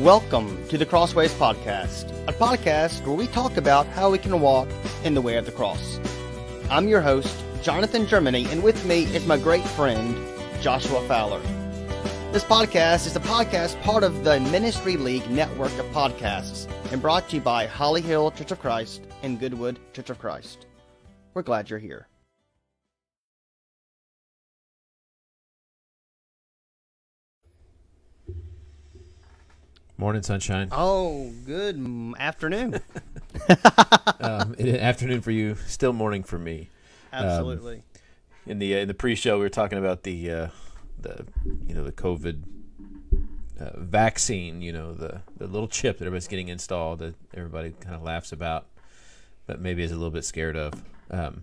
Welcome to the Crossways Podcast, a podcast where we talk about how we can walk in the way of the cross. I'm your host, Jonathan Germany, and with me is my great friend, Joshua Fowler. This podcast is a podcast part of the Ministry League network of podcasts and brought to you by Holly Hill Church of Christ and Goodwood Church of Christ. We're glad you're here. Morning, sunshine. Oh, good afternoon. um, afternoon for you, still morning for me. Absolutely. In the uh, in the pre-show, we were talking about the uh, the you know the COVID uh, vaccine. You know the the little chip that everybody's getting installed that everybody kind of laughs about, but maybe is a little bit scared of. Um,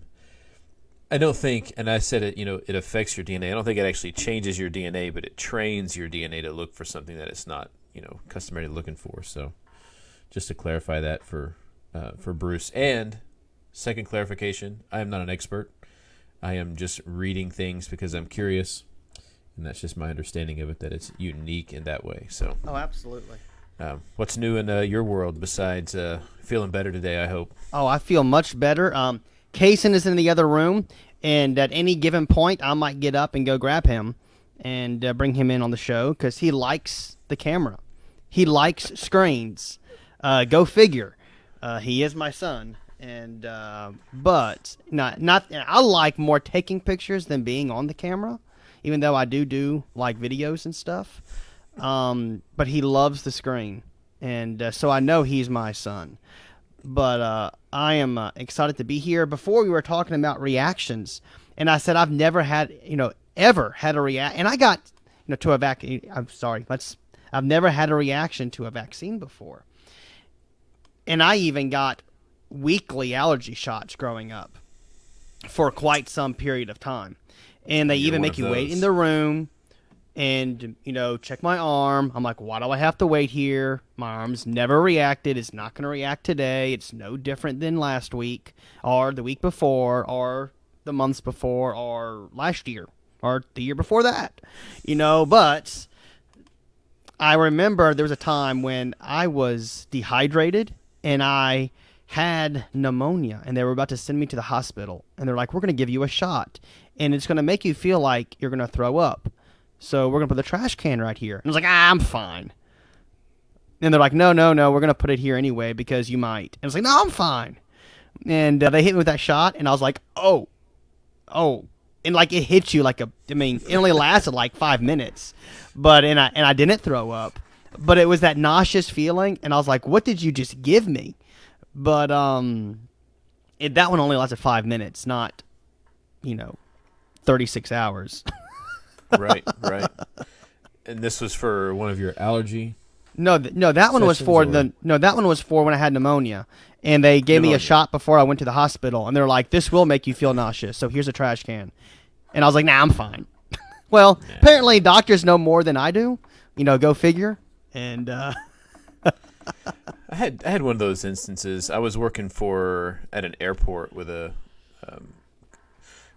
I don't think, and I said it. You know, it affects your DNA. I don't think it actually changes your DNA, but it trains your DNA to look for something that it's not. You know, customary looking for. So, just to clarify that for uh, for Bruce. And second clarification, I am not an expert. I am just reading things because I'm curious, and that's just my understanding of it. That it's unique in that way. So, oh, absolutely. um, what's new in uh, your world besides uh, feeling better today? I hope. Oh, I feel much better. Um, Kaysen is in the other room, and at any given point, I might get up and go grab him and uh, bring him in on the show because he likes the camera. He likes screens. Uh, go figure. Uh, he is my son, and uh, but not not. I like more taking pictures than being on the camera, even though I do do like videos and stuff. Um, but he loves the screen, and uh, so I know he's my son but uh, I am excited to be here. Before we were talking about reactions, and I said I've never had, you know, ever had a react, and I got, you know, to a vac. I'm sorry, let's. I've never had a reaction to a vaccine before, and I even got weekly allergy shots growing up for quite some period of time, and they You're even make you wait in the room and you know check my arm. I'm like why do i have to wait here? My arm's never reacted. It's not going to react today. It's no different than last week or the week before or the months before or last year or the year before that you know but i remember there was a time when i was dehydrated and i had pneumonia and they were about to send me to the hospital and they're like we're going to give you a shot and it's going to make you feel like you're going to throw up so we're gonna put the trash can right here. And I was like, ah, I'm fine. And they're like, no, no, no, we're gonna put it here anyway because you might. And I was like, no, I'm fine. And uh, they hit me with that shot, and I was like, oh, oh, and like it hit you like a. I mean, it only lasted like five minutes, but and I and I didn't throw up, but it was that nauseous feeling, and I was like, what did you just give me? But um, it, that one only lasted five minutes, not, you know, thirty six hours. right, right. And this was for one of your allergy. No, th- no, that one was for or- the no, that one was for when I had pneumonia, and they gave me a shot before I went to the hospital, and they're like, "This will make you feel nauseous, so here's a trash can," and I was like, "Nah, I'm fine." well, apparently doctors know more than I do. You know, go figure. And uh, I had I had one of those instances. I was working for at an airport with a um,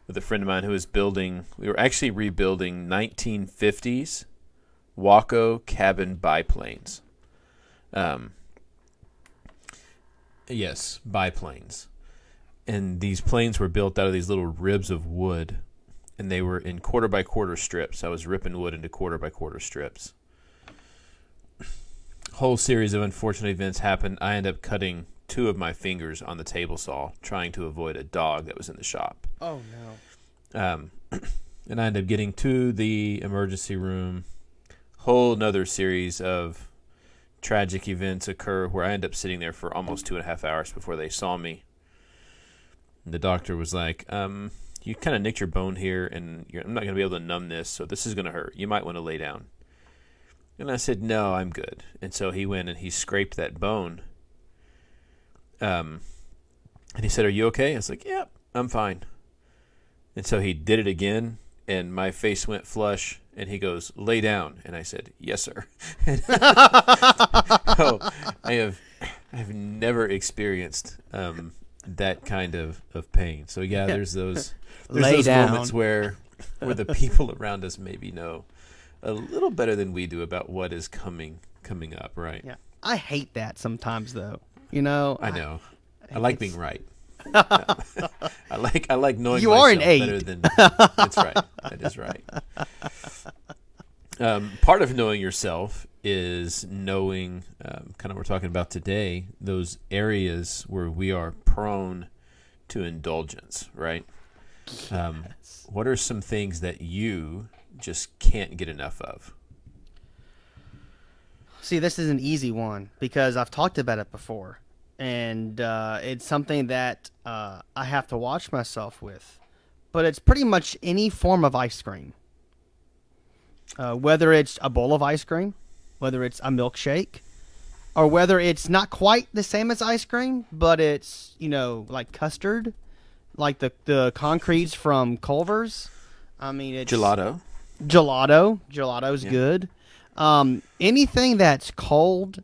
with a friend of mine who was building. We were actually rebuilding 1950s Waco cabin biplanes. Um, yes, biplanes, and these planes were built out of these little ribs of wood, and they were in quarter by quarter strips. I was ripping wood into quarter by quarter strips whole series of unfortunate events happened. I end up cutting two of my fingers on the table saw, trying to avoid a dog that was in the shop. oh no, Um, and I end up getting to the emergency room. Whole another series of tragic events occur where I end up sitting there for almost two and a half hours before they saw me. And the doctor was like, um, "You kind of nicked your bone here, and I'm not going to be able to numb this, so this is going to hurt. You might want to lay down." And I said, "No, I'm good." And so he went and he scraped that bone. Um, and he said, "Are you okay?" I was like, "Yep, I'm fine." And so he did it again, and my face went flush. And he goes, "Lay down." And I said, "Yes, sir." oh, I have, I have never experienced um, that kind of, of pain. So yeah, there's those there's Lay those down. moments where where the people around us maybe know a little better than we do about what is coming coming up, right? Yeah. I hate that sometimes though. You know. I know. I, like being right. I like I like knowing You are an eight. better than that's right. That is right. Um, part of knowing yourself is knowing um, kind of what we're talking about today those areas where we are prone to indulgence right um, what are some things that you just can't get enough of See, this is an easy one because I've talked about it before, and uh, it's something that uh, I have to watch myself with. But it's pretty much any form of ice cream, uh, whether it's a bowl of ice cream, whether it's a milkshake, or whether it's not quite the same as ice cream, but it's you know like custard, like the the concretes from Culver's. I mean, it's gelato gelato. Gelato's Yeah. good. Um, anything that's cold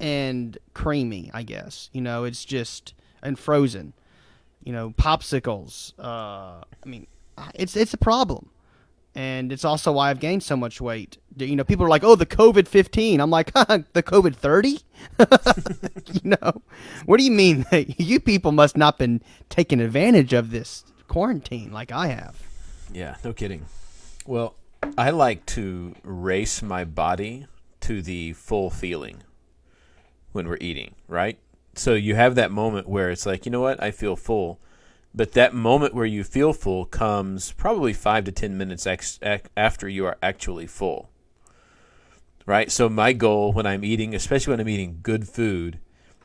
and creamy, I guess. You know, it's just and frozen. You know, popsicles. Uh, I mean, it's it's a problem, and it's also why I've gained so much weight. You know, people are like, "Oh, the COVID fifteen. I'm like, the COVID thirty. you know, what do you mean? you people must not been taking advantage of this quarantine like I have. Yeah, no kidding. Well, I like to race my body to the full feeling when we're eating, right? So you have that moment where it's like, you know what, I feel full. But that moment where you feel full comes probably five to 10 minutes ex- ac- after you are actually full, right? So my goal when I'm eating, especially when I'm eating good food,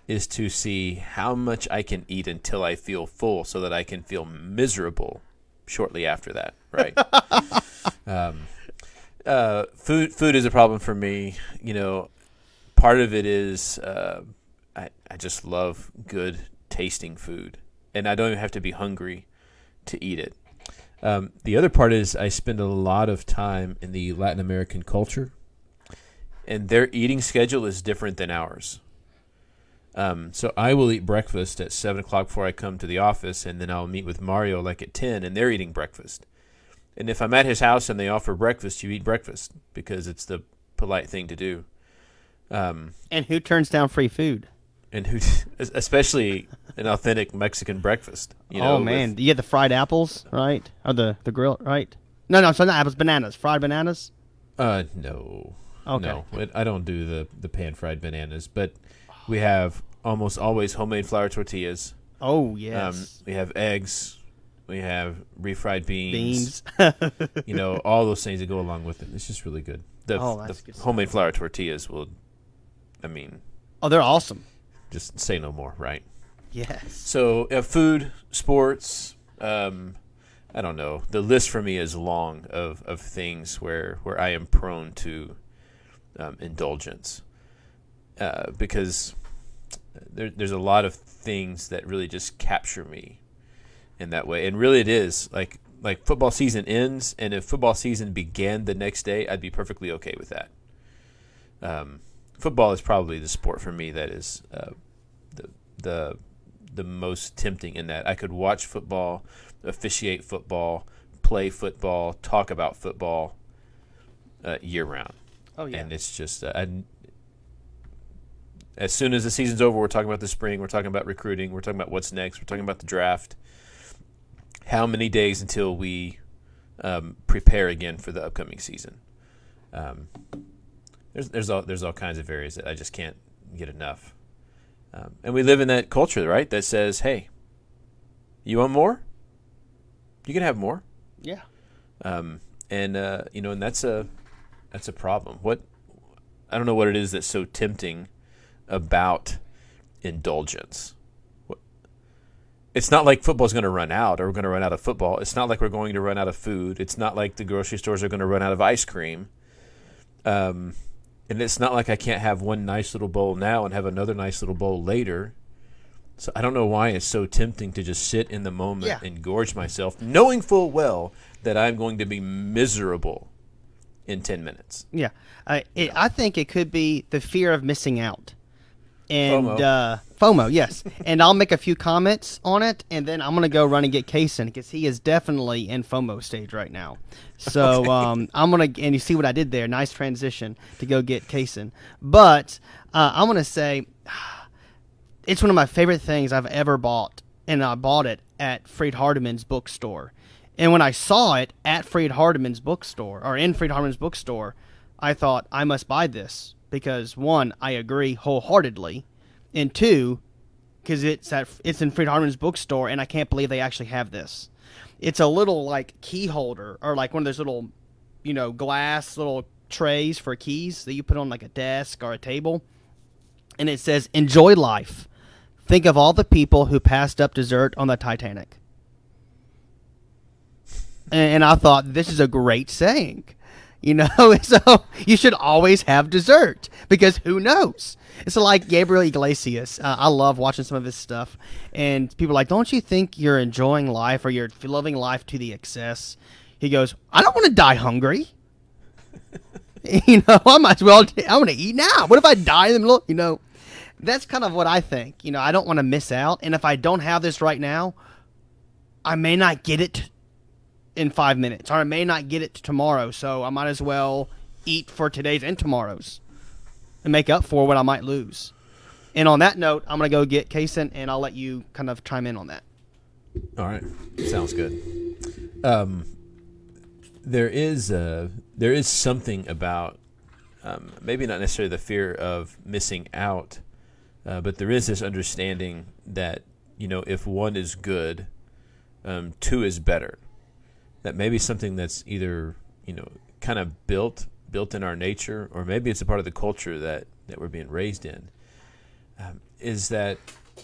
is to see how much I can eat until I feel full so that I can feel miserable shortly after that, right? um, uh, food food is a problem for me. You know, part of it is uh, I I just love good tasting food, and I don't even have to be hungry to eat it. Um, the other part is I spend a lot of time in the Latin American culture, and their eating schedule is different than ours. Um, so I will eat breakfast at seven o'clock before I come to the office, and then I'll meet with Mario like at ten, and they're eating breakfast. And if I'm at his house and they offer breakfast, you eat breakfast because it's the polite thing to do. Um, And who turns down free food? and who, especially an authentic Mexican breakfast. You know, oh man, with- you get the fried apples, right? Or the the grill, right? No, no, so not apples, bananas, fried bananas. uh, no, Okay. no, it, I don't do the the pan fried bananas, but we have almost always homemade flour tortillas. Oh yes, Um, we have eggs. We have refried beans. beans. You know, all those things that go along with it. It's just really good. The, Oh, that's the good homemade flour tortillas will, I mean, oh, they're awesome. just say no more, right? Yes. So, uh, food, sports, um, I don't know. The list for me is long of, of things where, where I am prone to um, indulgence uh, because there, there's a lot of things that really just capture me in that way. And really, it is like like football season ends, and if football season began the next day, I'd be perfectly okay with that. Um, football is probably the sport for me that is uh, the the the most tempting in that I could watch football, officiate football, play football, talk about football uh, year round, Oh yeah. and it's just uh, I, as soon as the season's over, we're talking about the spring, we're talking about recruiting, we're talking about what's next, we're talking about the draft. How many days until we um, prepare again for the upcoming season? Um, there's there's all there's all kinds of areas that I just can't get enough. Um, and we live in that culture, right? That says, "Hey, you want more? You can have more." yeah. Um, and uh, you know, and that's a that's a problem. What I don't know what it is that's so tempting about indulgence. What- It's not like football's going to run out, or we're going to run out of football. It's not like we're going to run out of food. It's not like the grocery stores are going to run out of ice cream. Um, and it's not like I can't have one nice little bowl now and have another nice little bowl later. So I don't know why it's so tempting to just sit in the moment Yeah. and gorge myself, knowing full well that I'm going to be miserable in ten minutes. Yeah, I it, I think it could be the fear of missing out. And FOMO. uh, FOMO, yes. and I'll make a few comments on it, and then I'm gonna go run and get Kaysen because he is definitely in FOMO stage right now. So um, I'm gonna and you see what I did there? Nice transition to go get Kaysen. But uh, I'm gonna say it's one of my favorite things I've ever bought, and I bought it at Freed Hardeman's bookstore. And when I saw it at Freed Hardeman's bookstore, or in Freed Hardeman's bookstore, I thought I must buy this because one, I agree wholeheartedly, and two, because it's at it's in Freed Hardeman's bookstore, and I can't believe they actually have this. It's a little like key holder, or like one of those little, you know, glass little trays for keys that you put on like a desk or a table and it says enjoy life. Think of all the people who passed up dessert on the titanic. And i thought this is a great saying you know so you should always have dessert because who knows it's like gabriel iglesias uh, i love watching some of his stuff and people are like don't you think you're enjoying life or you're loving life to the excess he goes i don't want to die hungry you know, I might as well. I want to eat now. What if I die in the middle? You know, that's kind of what I think. You know, I don't want to miss out, and if I don't have this right now, I may not get it in five minutes, or I may not get it tomorrow. So I might as well eat for today's and tomorrow's, and make up for what I might lose. And on that note, I'm gonna go get Kaysen, and I'll let you kind of chime in on that. All right, sounds good. Um, there is uh, there is something about um, maybe not necessarily the fear of missing out, uh, but there is this understanding that you know if one is good, um, two is better. That maybe something that's either you know kind of built built in our nature, or maybe it's a part of the culture that that we're being raised in. Um, is that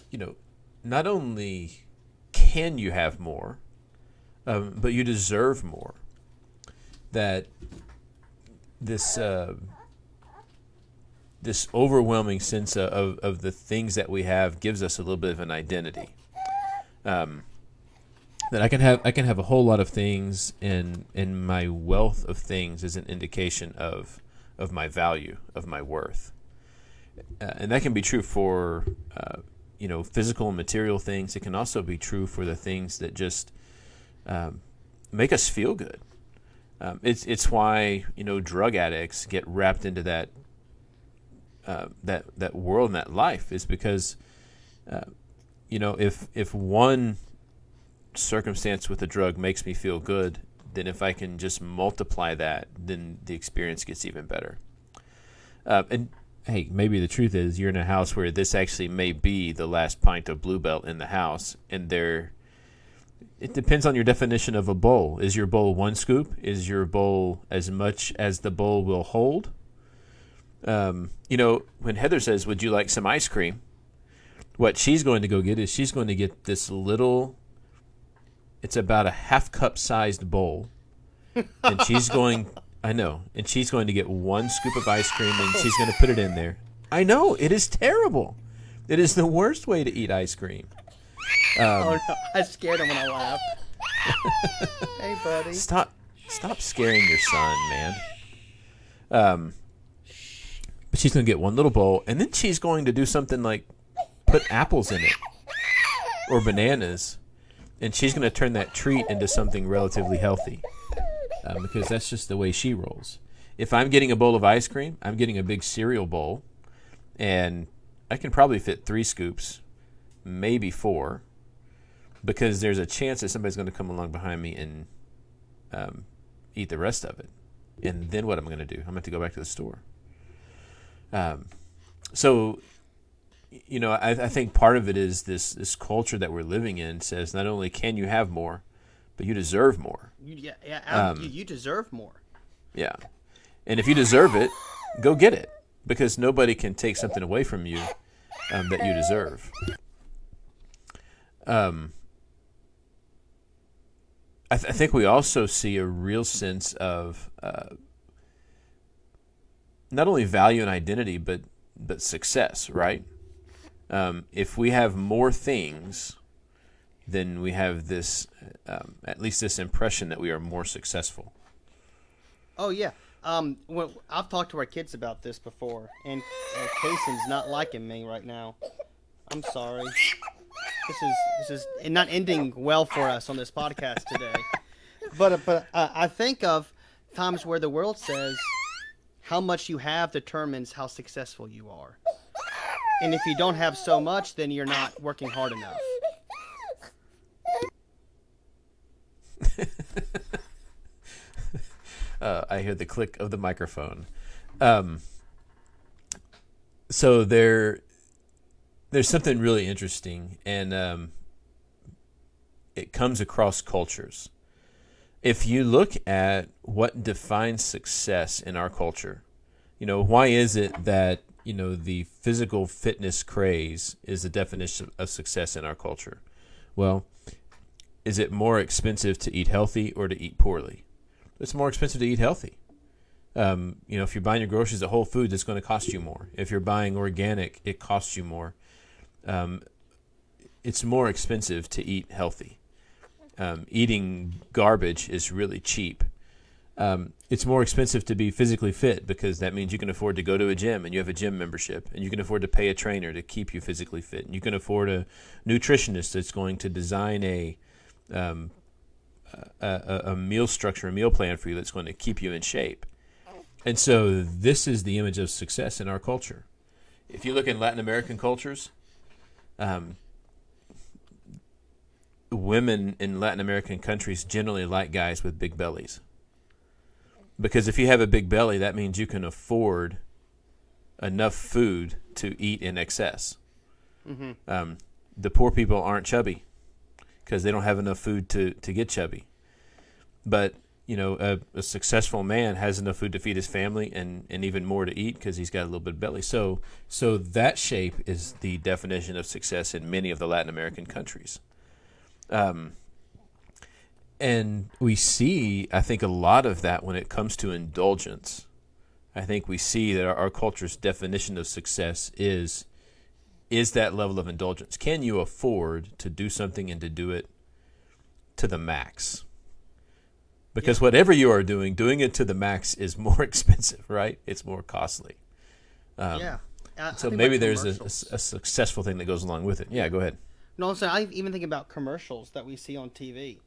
you know not only can you have more, um, but you deserve more. That this uh, this overwhelming sense of, of, the things that we have gives us a little bit of an identity. Um, that I can have I can have a whole lot of things, and and my wealth of things is an indication of of my value, of my worth, uh, and that can be true for uh, you know physical and material things. It can also be true for the things that just um, make us feel good. Um, it's it's why you know drug addicts get wrapped into that uh, that that world and that life is because uh, you know if if one circumstance with a drug makes me feel good, then if I can just multiply that, then the experience gets even better. Uh, and hey, maybe the truth is you're in a house where this actually may be the last pint of Bluebell in the house, and there. It depends on your definition of a bowl. Is your bowl one scoop? Is your bowl as much as the bowl will hold? Um, you know, when Heather says, "Would you like some ice cream?" What she's going to go get is she's going to get this little. It's about a half cup sized bowl, and she's going. I know, and she's going to get one scoop of ice cream, and she's going to put it in there. I know it is terrible. It is the worst way to eat ice cream. oh no, I scared him when I laughed. hey, buddy. Stop! Stop scaring your son, man. Um, but she's gonna get one little bowl, and then she's going to do something like put apples in it or bananas, and she's gonna turn that treat into something relatively healthy, um, because that's just the way she rolls. If I'm getting a bowl of ice cream, I'm getting a big cereal bowl, and I can probably fit three scoops, maybe four, because there's a chance that somebody's going to come along behind me and um, eat the rest of it. And then what am I going to do? I'm going to have to go back to the store. Um, so, you know, I, I think part of it is this this culture that we're living in says not only can you have more, but you deserve more. You, yeah, yeah, Um, you, you deserve more. Yeah, and if you deserve it, go get it because nobody can take something away from you um, that you deserve. Um, I, th- I think we also see a real sense of uh, not only value and identity, but but success. Right? Um, if we have more things, then we have this, um, at least this impression that we are more successful. Oh yeah. Um, when, I've talked to our kids about this before, and uh, not liking me right now. I'm sorry. This is this is not ending well for us on this podcast today. But uh, but uh, I think of times where the world says how much you have determines how successful you are, and if you don't have so much, then you're not working hard enough. Uh, I hear the click of the microphone. Um, so there, there's something really interesting, and um, it comes across cultures. If you look at what defines success in our culture, you know, why is it that you know the physical fitness craze is the definition of success in our culture? Well, is it more expensive to eat healthy or to eat poorly? it's more expensive to eat healthy. Um, you know, if you're buying your groceries at Whole Foods, it's going to cost you more. If you're buying organic, it costs you more. Um, it's more expensive to eat healthy. Um, eating garbage is really cheap. Um, it's more expensive to be physically fit because that means you can afford to go to a gym and you have a gym membership and you can afford to pay a trainer to keep you physically fit and you can afford a nutritionist that's going to design a um, a, a, meal structure, a meal plan for you that's going to keep you in shape. And so this is the image of success in our culture. If you look in Latin American cultures, um, women in Latin American countries generally like guys with big bellies. Because if you have a big belly, that means you can afford enough food to eat in excess. Mm-hmm. Um, the poor people aren't chubby because they don't have enough food to, to get chubby. But you know, a, a, successful man has enough food to feed his family and, and even more to eat because he's got a little bit of belly. So so that shape is the definition of success in many of the Latin American countries. Um, and we see, I think, a lot of that when it comes to indulgence. I think we see that our, our culture's definition of success is is that level of indulgence. Can you afford to do something and to do it to the max? Because yeah. whatever you are doing, doing it to the max is more expensive, right? It's more costly. Um, yeah. I, so I maybe there's a, a, a, successful thing that goes along with it. Yeah, go ahead. No, I'm saying I even think about commercials that we see on TV.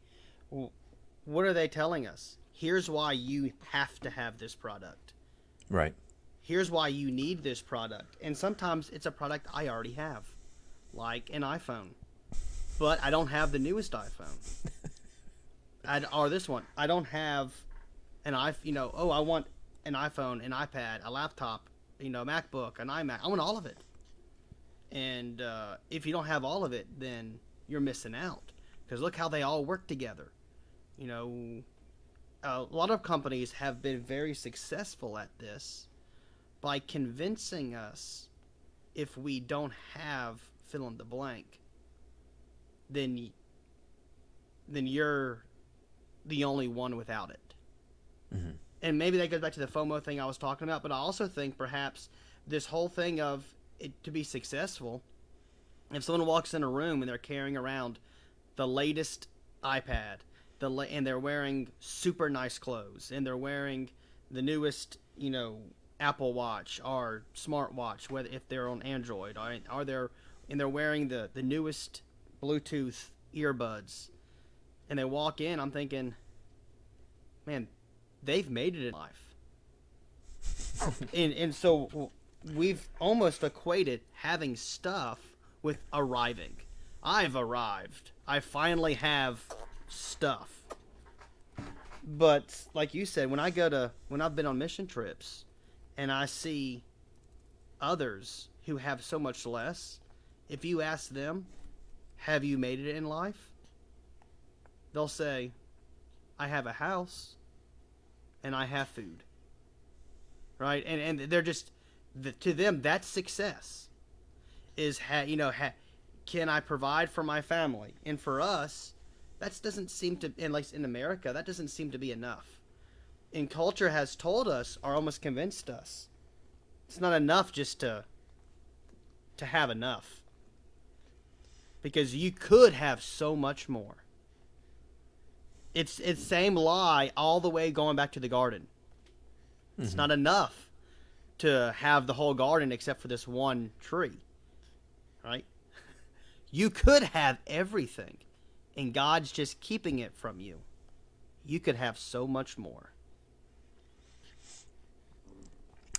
What are they telling us? Here's why you have to have this product. Right here's why you need this product. And sometimes it's a product I already have, like an iPhone. But I don't have the newest iPhone. I, or this one. I don't have an i you know, oh, I want an iPhone, an iPad, a laptop, you know, MacBook, an iMac. I want all of it. And uh, if you don't have all of it, then you're missing out. Because look how they all work together. You know, a lot of companies have been very successful at this by convincing us if we don't have fill in the blank, then then you're the only one without it. Mm-hmm. And maybe that goes back to the FOMO thing I was talking about, but I also think perhaps this whole thing of it to be successful, if someone walks in a room and they're carrying around the latest iPad, the and they're wearing super nice clothes and they're wearing the newest, you know, Apple Watch or smartwatch, whether if they're on Android, are, are they and they're wearing the the newest Bluetooth earbuds, and they walk in, I'm thinking, man, they've made it in life. and and so we've almost equated having stuff with arriving. I've arrived. I finally have stuff. But like you said, when I go to when I've been on mission trips, and I see others who have so much less, if you ask them, have you made it in life? They'll say, I have a house and I have food. Right? And and they're just to them that's success. Is ha, you know, ha, can I provide for my family? And for us, that doesn't seem to in like in America, that doesn't seem to be enough. And culture has told us or almost convinced us it's not enough just to to have enough. Because you could have so much more. It's it's same lie all the way going back to the garden. It's mm-hmm. not enough to have the whole garden except for this one tree. Right? You could have everything, and God's just keeping it from you. You could have so much more.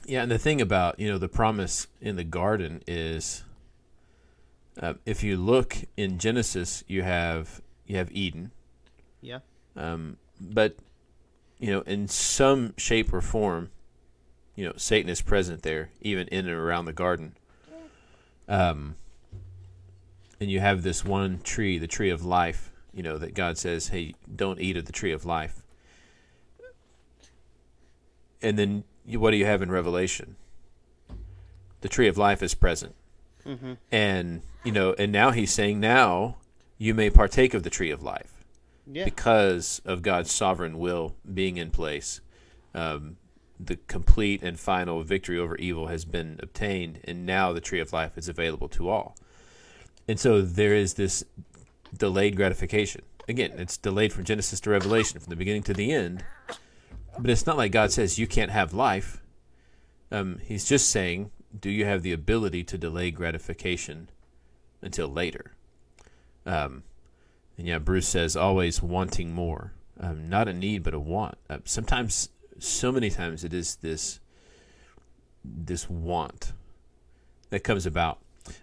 Yeah, and the thing about you know the promise in the garden is, uh, if you look in Genesis, you have you have Eden, Yeah. um, but you know in some shape or form, you know Satan is present there, even in and around the garden. Um, and you have this one tree, the tree of life, you know that God says, "Hey, don't eat of the tree of life." And then you, what do you have in Revelation? The tree of life is present. Mm-hmm. And, you know, and now he's saying, now you may partake of the tree of life Yeah. because of God's sovereign will being in place. Um, the complete and final victory over evil has been obtained, and now the tree of life is available to all. And so there is this delayed gratification. Again, it's delayed from Genesis to Revelation, from the beginning to the end. But it's not like God says you can't have life. Um, he's just saying, do you have the ability to delay gratification until later? Um, and yeah, Bruce says always wanting more, um, not a need but a want. Uh, sometimes, so many times, it is this this want that comes about.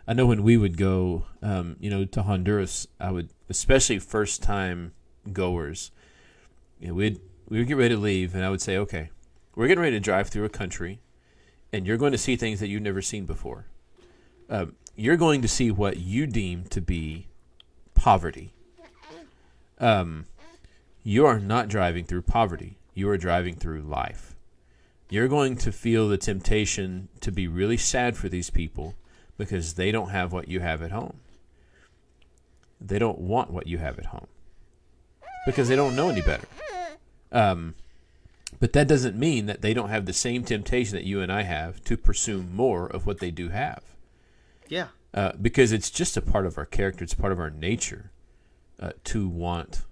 I know when we would go, um, you know, to Honduras, I would, especially first time goers, you know, we'd we would get ready to leave, and I would say, okay, we're getting ready to drive through a country, and you're going to see things that you've never seen before. Um, you're going to see what you deem to be poverty. Um, you are not driving through poverty. You are driving through life. You're going to feel the temptation to be really sad for these people because they don't have what you have at home. They don't want what you have at home because they don't know any better. Um, but that doesn't mean that they don't have the same temptation that you and I have to pursue more of what they do have Yeah. uh, because it's just a part of our character. It's part of our nature uh, to want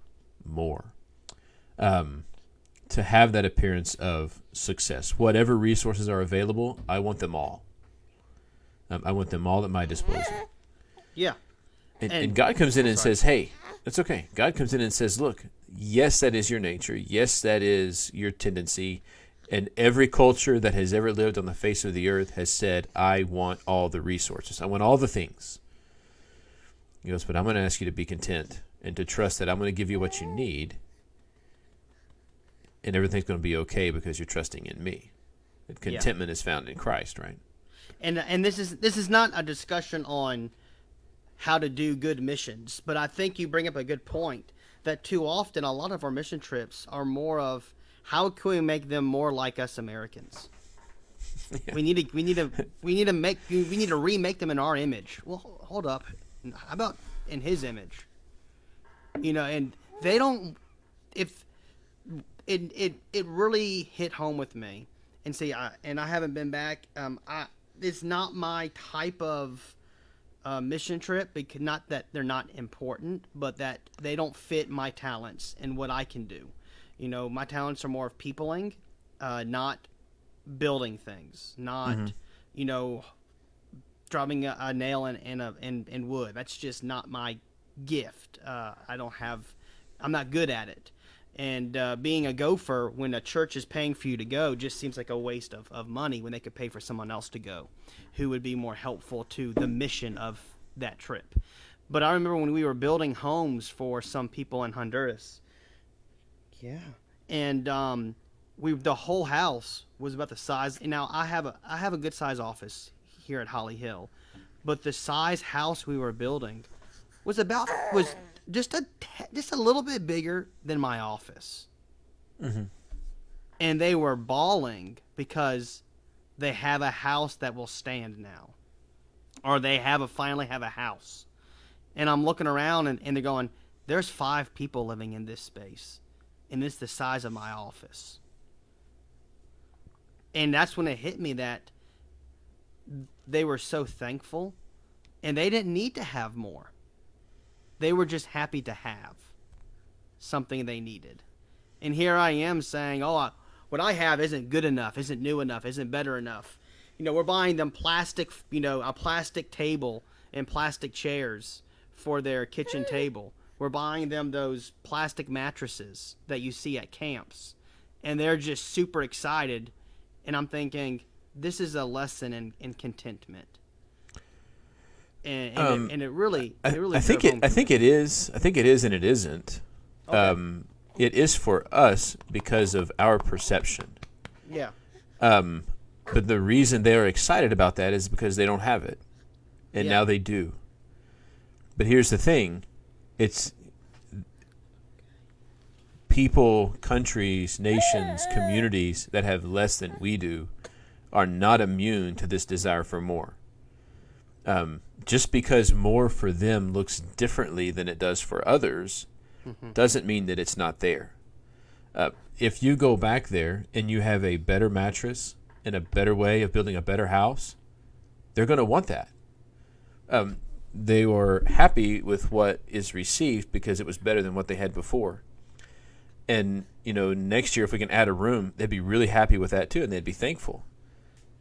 more, um, to have that appearance of success. Whatever resources are available, I want them all. Um, I want them all at my disposal. Yeah. And, And- and God comes in and sorry. says, "Hey, that's okay." God comes in and says, "Look, yes, that is your nature. Yes, that is your tendency." And every culture that has ever lived on the face of the earth has said, "I want all the resources. I want all the things." He goes, "But I'm going to ask you to be content and to trust that I'm going to give you what you need, and everything's going to be okay because you're trusting in me." And Yeah. contentment is found in Christ, right? And and this is this is not a discussion on how to do good missions, but I think you bring up a good point that too often a lot of our mission trips are more of how can we make them more like us Americans. We need to we need to we need to make we need to remake them in our image. Well, hold up, how about in His image? You know, and they don't. If it it it really hit home with me, and see, I and I haven't been back. Um, I it's not my type of uh, mission trip. Because not that they're not important, but that they don't fit my talents and what I can do. You know, my talents are more of peopling, uh, not building things, not you know driving a, a nail in in, a, in in wood. That's just not my gift. Uh, I don't have. I'm not good at it. And uh, being a gopher, when a church is paying for you to go, just seems like a waste of, of money when they could pay for someone else to go, who would be more helpful to the mission of that trip. But I remember when we were building homes for some people in Honduras. Yeah. And um, we the whole house was about the size. And now I have a I have a good size office here at Holly Hill, but the size house we were building was about was just a just a little bit bigger than my office. Mm-hmm. And they were bawling because they have a house that will stand now, or they have a finally have a house. And I'm looking around and, and they're going, "There's five people living in this space, and it's the size of my office." And that's when it hit me that they were so thankful, and they didn't need to have more. They were just happy to have something they needed. And here I am saying, "Oh, I, what I have isn't good enough, isn't new enough, isn't better enough. You know, we're buying them plastic, you know, a plastic table and plastic chairs for their kitchen table. We're buying them those plastic mattresses that you see at camps, and they're just super excited. And I'm thinking, this is a lesson in, in contentment. And, and, Um, it, and it really, I, it really. I think it. I think it is. I think it is, and it isn't. Okay. Um, it is for us because of our perception. Yeah. Um, but the reason they are excited about that is because they don't have it, and Yeah. now they do. But here's the thing: it's people, countries, nations, communities that have less than we do are not immune to this desire for more. Um, just because more for them looks differently than it does for others doesn't mean that it's not there. Uh, if you go back there and you have a better mattress and a better way of building a better house, they're going to want that. Um, they were happy with what is received because it was better than what they had before. And you know, next year if we can add a room, they'd be really happy with that too, and they'd be thankful.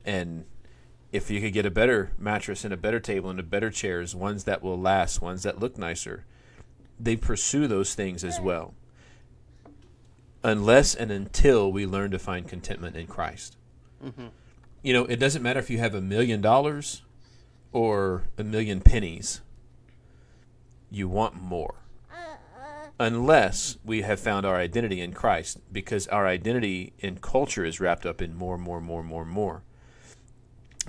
And if you could get a better mattress and a better table and a better chairs, ones that will last, ones that look nicer, they pursue those things as well. Unless and until we learn to find contentment in Christ. Mm-hmm. You know, it doesn't matter if you have a million dollars or a million pennies, you want more. Unless we have found our identity in Christ, because our identity in culture is wrapped up in more, more, more, more, more.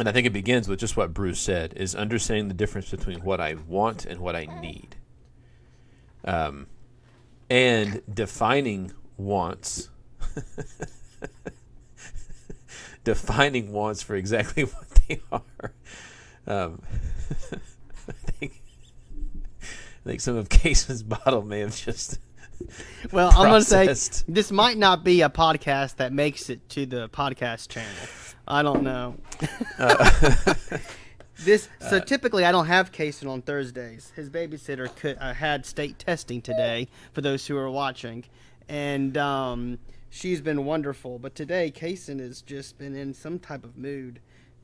And I think it begins with just what Bruce said: is understanding the difference between what I want and what I need, um, and defining wants. defining wants for exactly what they are. Um, I think I think some of Cason's bottle may have just Well, I'm gonna say this might not be a podcast that makes it to the podcast channel. I don't know. this so typically I don't have Kason on Thursdays. His babysitter could, uh, had state testing today for those who are watching, and um, she's been wonderful. But today Kason has just been in some type of mood,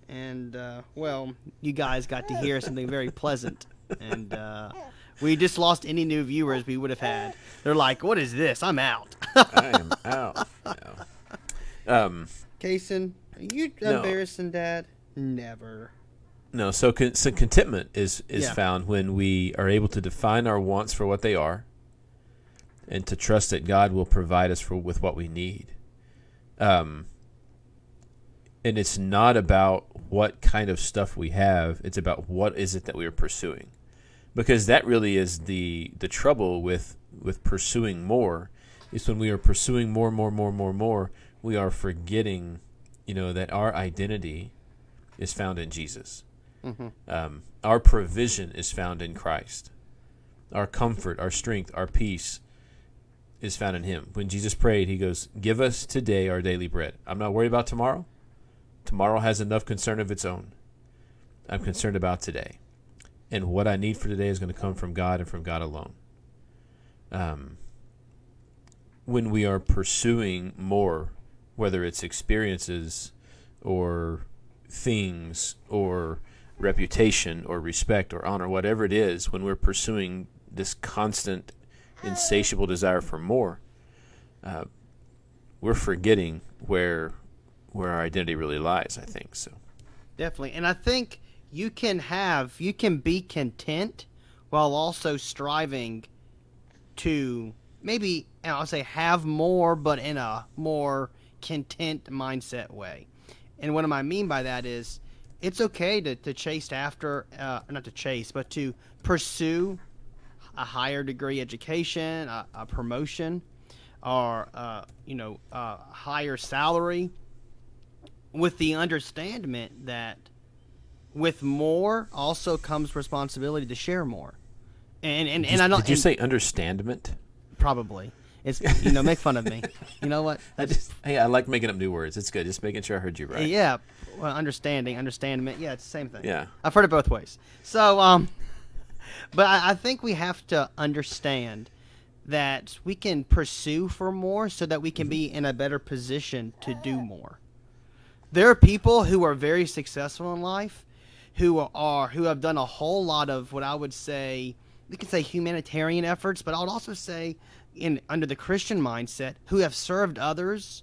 and uh, well, you guys got to hear something very pleasant, and uh, we just lost any new viewers we would have had. They're like, "What is this? I'm out." I am out. No. Um, Kason, are you No. embarrassing Dad? Never. no, so, con- so contentment is is Yeah. found when we are able to define our wants for what they are, and to trust that God will provide us for with what we need. Um, and it's not about what kind of stuff we have; it's about what is it that we are pursuing, because that really is the the trouble with with pursuing more. Is when we are pursuing more, more, more, more, more, we are forgetting, you know, that our identity is found in Jesus. Um, our provision is found in Christ. Our comfort, our strength, our peace is found in Him. When Jesus prayed, He goes, Give us today our daily bread. I'm not worried about tomorrow. Tomorrow has enough concern of its own. I'm concerned about today. And what I need for today is going to come from God and from God alone. Um, when we are pursuing more, whether it's experiences or things or reputation or respect or honor, whatever it is, when we're pursuing this constant, insatiable desire for more, uh, we're forgetting where where our identity really lies. I think so. Definitely. And I think you can have, you can be content while also striving to maybe, I'll say have more, but in a more content mindset way. And what I mean by that is it's okay to, to chase after, uh, not to chase, but to pursue a higher degree education, a, a promotion, or, uh, you know, a higher salary with the understanding that with more also comes responsibility to share more. And and, and I don't Did you and say understandment? probably it's you know make fun of me. You know what? I just hey, I like making up new words. It's good. Just making sure I heard you right. Yeah, well, understanding, understandment. Yeah, it's the same thing. Yeah. I've heard it both ways. So, um, but I, I think we have to understand that we can pursue for more so that we can be in a better position to do more. There are people who are very successful in life who are who have done a whole lot of what I would say we could say humanitarian efforts, but I would also say in under the Christian mindset who have served others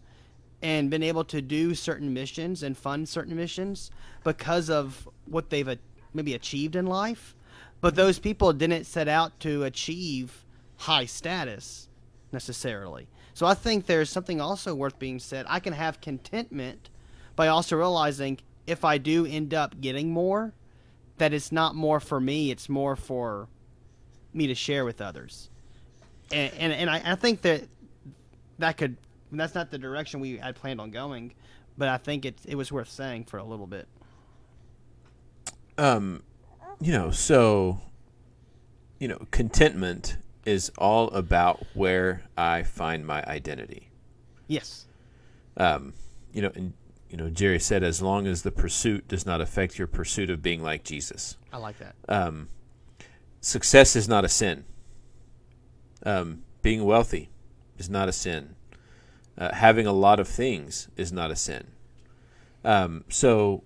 and been able to do certain missions and fund certain missions because of what they've uh, maybe achieved in life. But those people didn't set out to achieve high status necessarily. So I think there's something also worth being said. I can have contentment by also realizing if I do end up getting more, that it's not more for me, it's more for me to share with others. And and, and I, I think that that could that's not the direction we had planned on going, but I think it it was worth saying for a little bit. Um, you know, so you know, contentment is all about where I find my identity. Yes. Um, you know, and you know, Jerry said, as long as the pursuit does not affect your pursuit of being like Jesus. I like that. Um, success is not a sin. Um, being wealthy is not a sin. Uh, having a lot of things is not a sin. Um, so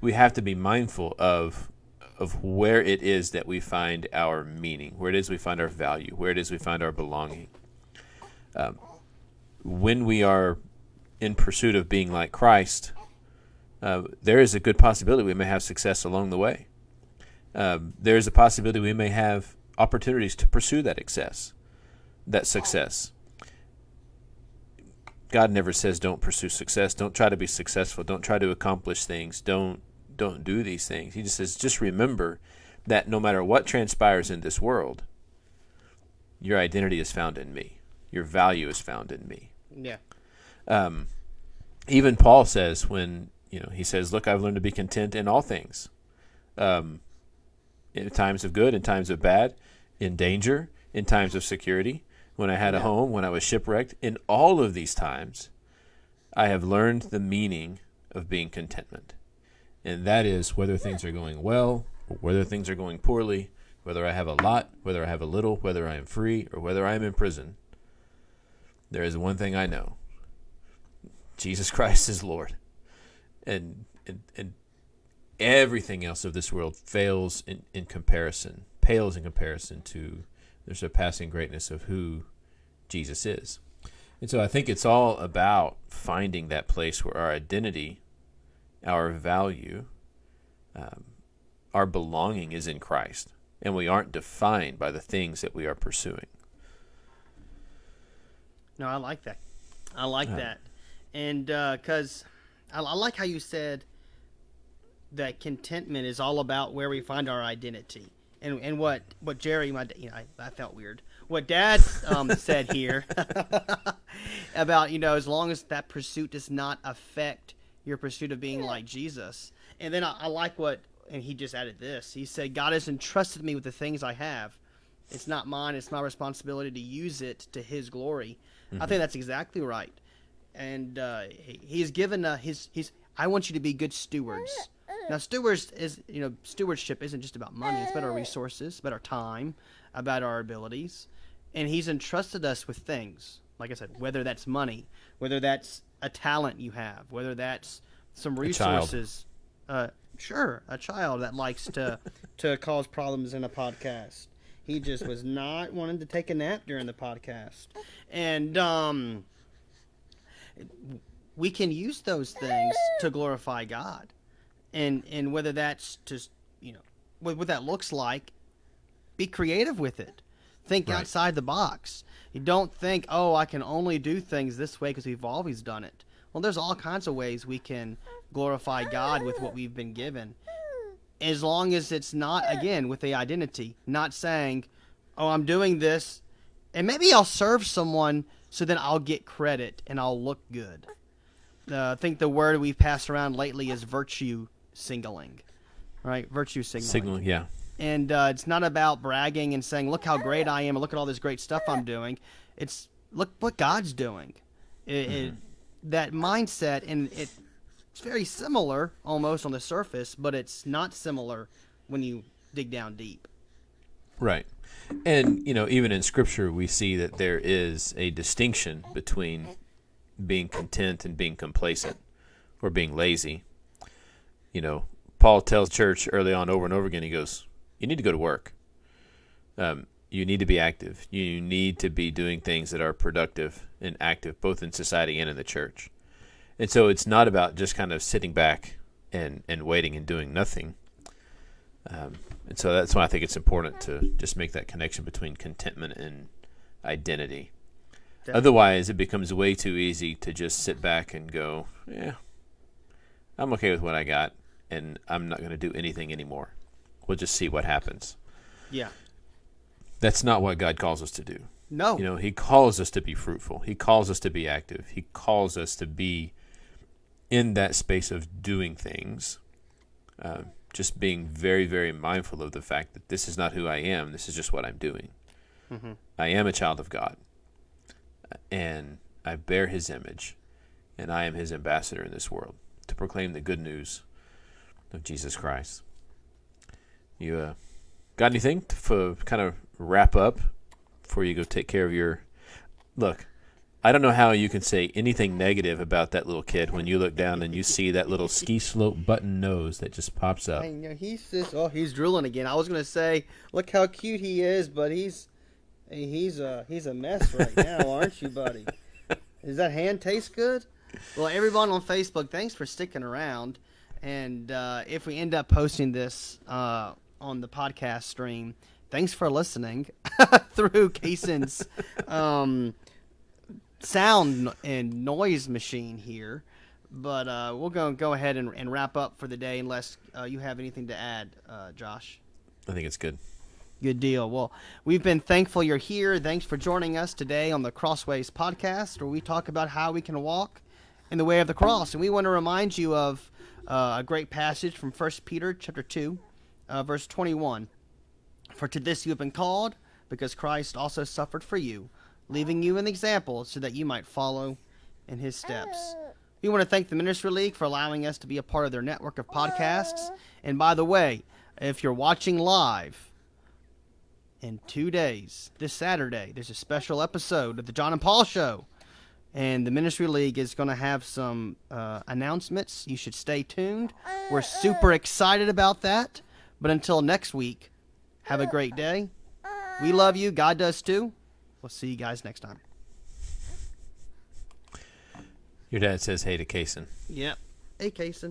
we have to be mindful of of where it is that we find our meaning, where it is we find our value, where it is we find our belonging. Um, when we are in pursuit of being like Christ, uh, there is a good possibility we may have success along the way. Um, there is a possibility we may have opportunities to pursue that success. That success. God never says don't pursue success. Don't try to be successful. Don't try to accomplish things. Don't don't do these things. He just says just remember that no matter what transpires in this world, your identity is found in me. Your value is found in me. Yeah. Um, even Paul says when you know he says, "Look, I've learned to be content in all things, um, in times of good, in times of bad, in danger, in times of security." when I had a home, when I was shipwrecked. In all of these times, I have learned the meaning of being contentment. And that is whether things are going well whether things are going poorly, whether I have a lot, whether I have a little, whether I am free or whether I am in prison. There is one thing I know Jesus Christ is Lord. And, and, and everything else of this world fails in, in comparison, pales in comparison to the surpassing greatness of who Jesus is. And so I think it's all about finding that place where our identity, our value, um, our belonging is in Christ, and we aren't defined by the things that we are pursuing. No, I like that. I like uh, that, and because uh, I, I like how you said that contentment is all about where we find our identity and and what what Jerry, my you know, I, I felt weird. What Dad um, said here about you know as long as that pursuit does not affect your pursuit of being like Jesus, and then I, I like what and he just added this. He said, "God has entrusted me with the things I have. It's not mine. It's my responsibility to use it to His glory." Mm-hmm. I think that's exactly right. And uh, he, he's given uh, his his. I want you to be good stewards now, stewards is you know stewardship isn't just about money; it's about our resources, about our time, about our abilities, and He's entrusted us with things. Like I said, whether that's money, whether that's a talent you have, whether that's some resources. Uh, sure, a child that likes to to cause problems in a podcast. He just was not wanting to take a nap during the podcast, and um, we can use those things to glorify God and and whether that's just you know what, what that looks like be creative with it. Think right. outside the box. You don't think oh i can only do things this way because we've always done it. Well there's all kinds of ways we can glorify god with what we've been given. As long as it's not again with the identity not saying oh i'm doing this and maybe i'll serve someone so then i'll get credit and i'll look good. Uh, i think the word we've passed around lately is virtue singling, right? Virtue signaling. Signaling, yeah. And uh, it's not about bragging and saying, "Look how great I am," look at all this great stuff I'm doing. It's look what God's doing. It, mm-hmm. it, that mindset, and it, it's very similar almost on the surface, but it's not similar when you dig down deep. Right. And you know, even in Scripture, we see that there is a distinction between being content and being complacent, or being lazy. You know, Paul tells church early on over and over again. He goes, "You need to go to work. Um, you need to be active. You need to be doing things that are productive and active, both in society and in the church." And so, it's not about just kind of sitting back and and waiting and doing nothing. Um, and so that's why I think it's important to just make that connection between contentment and identity. Definitely. Otherwise, it becomes way too easy to just sit back and go, "Yeah, I'm okay with what I got, and I'm not going to do anything anymore. We'll just see what happens." Yeah. That's not what God calls us to do. No. You know, He calls us to be fruitful. He calls us to be active. He calls us to be in that space of doing things. Uh, just being very, very mindful of the fact that this is not who I am. This is just what I'm doing. Mhm. I am a child of God, and I bear His image, and I am His ambassador in this world to proclaim the good news of Jesus Christ. You uh, got anything to for kind of wrap up before you go take care of your look? I don't know how you can say anything negative about that little kid when you look down and you see that little ski slope button nose that just pops up. I know he's just oh he's drooling again. I was gonna say look how cute he is, but he's he's a he's a mess right now, aren't you, buddy? Does that hand taste good? Well, everyone on Facebook, thanks for sticking around. And uh, if we end up posting this uh, on the podcast stream, thanks for listening through Kaysen's um, sound and noise machine here. But uh, we'll to go ahead and, and wrap up for the day unless uh, you have anything to add, uh, Josh. I think it's good. Good deal. Well, we've been thankful you're here. Thanks for joining us today on the Crossways podcast, where we talk about how we can walk in the way of the cross. And we want to remind you of uh, a great passage from 1 Peter chapter 2, uh, verse 21. For to this you have been called, because Christ also suffered for you, leaving you an example so that you might follow in his steps. We want to thank the Ministry League for allowing us to be a part of their network of podcasts. And by the way, if you're watching live in two days, this Saturday, there's a special episode of the John and Paul Show. And the Ministry League is going to have some uh, announcements. You should stay tuned. Uh, We're uh. super excited about that. But until next week, have a uh, great day. We love you. God does too. We'll see you guys next time. Your dad says hey to Kason. Yep. Hey, Kason.